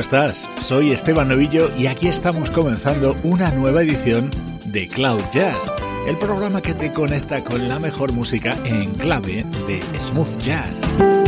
¿Cómo estás? Soy Esteban Novillo y aquí estamos comenzando una nueva edición de Cloud Jazz, el programa que te conecta con la mejor música en clave de smooth jazz.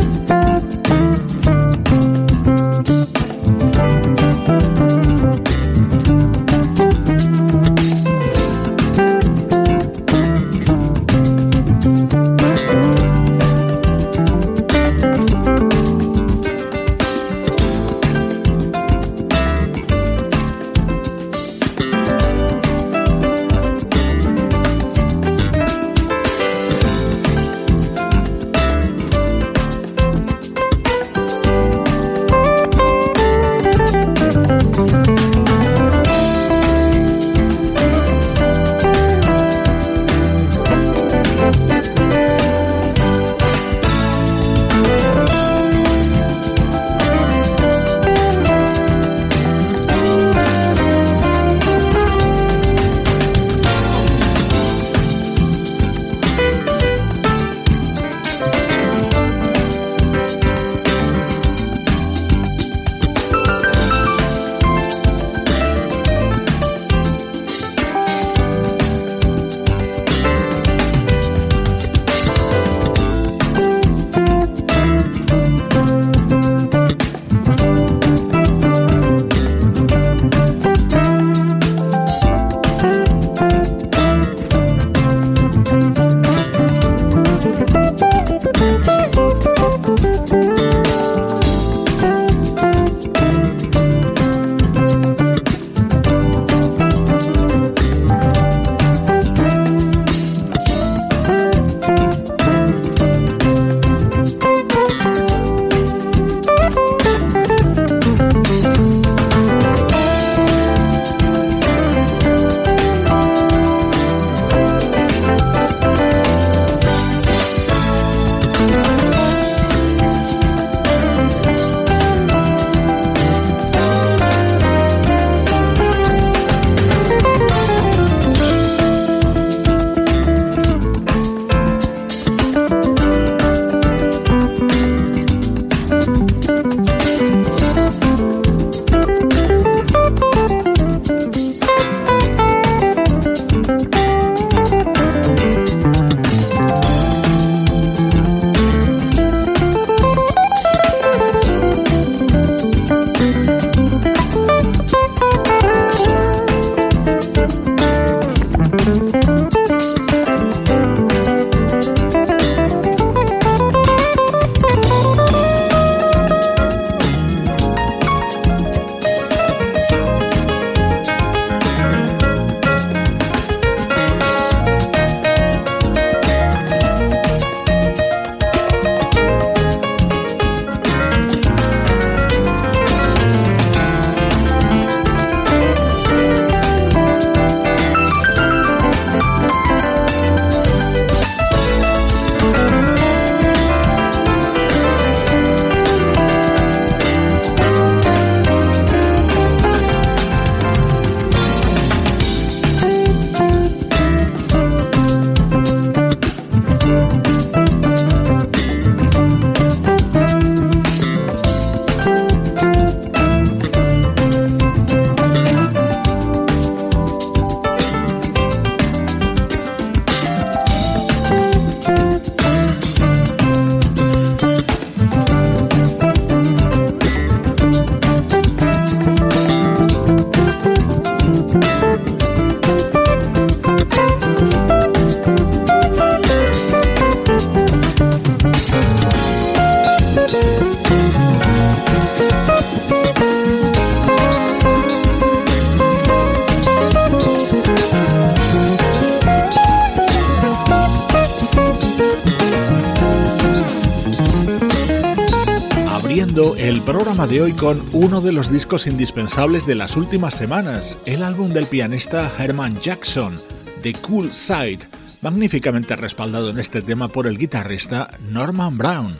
Programa de hoy con uno de los discos indispensables de las últimas semanas, el álbum del pianista Herman Jackson, The Cool Side, magníficamente respaldado en este tema por el guitarrista Norman Brown.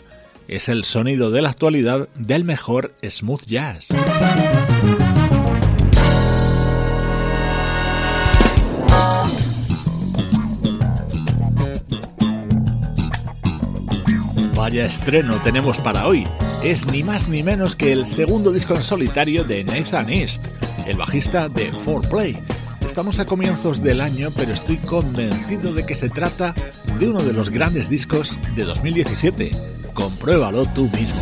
Es el sonido de la actualidad del mejor smooth jazz. Vaya estreno tenemos para hoy. Es ni más ni menos que el segundo disco en solitario de Nathan East, el bajista de 4Play. Estamos a comienzos del año, pero estoy convencido de que se trata de uno de los grandes discos de 2017. Compruébalo tú mismo.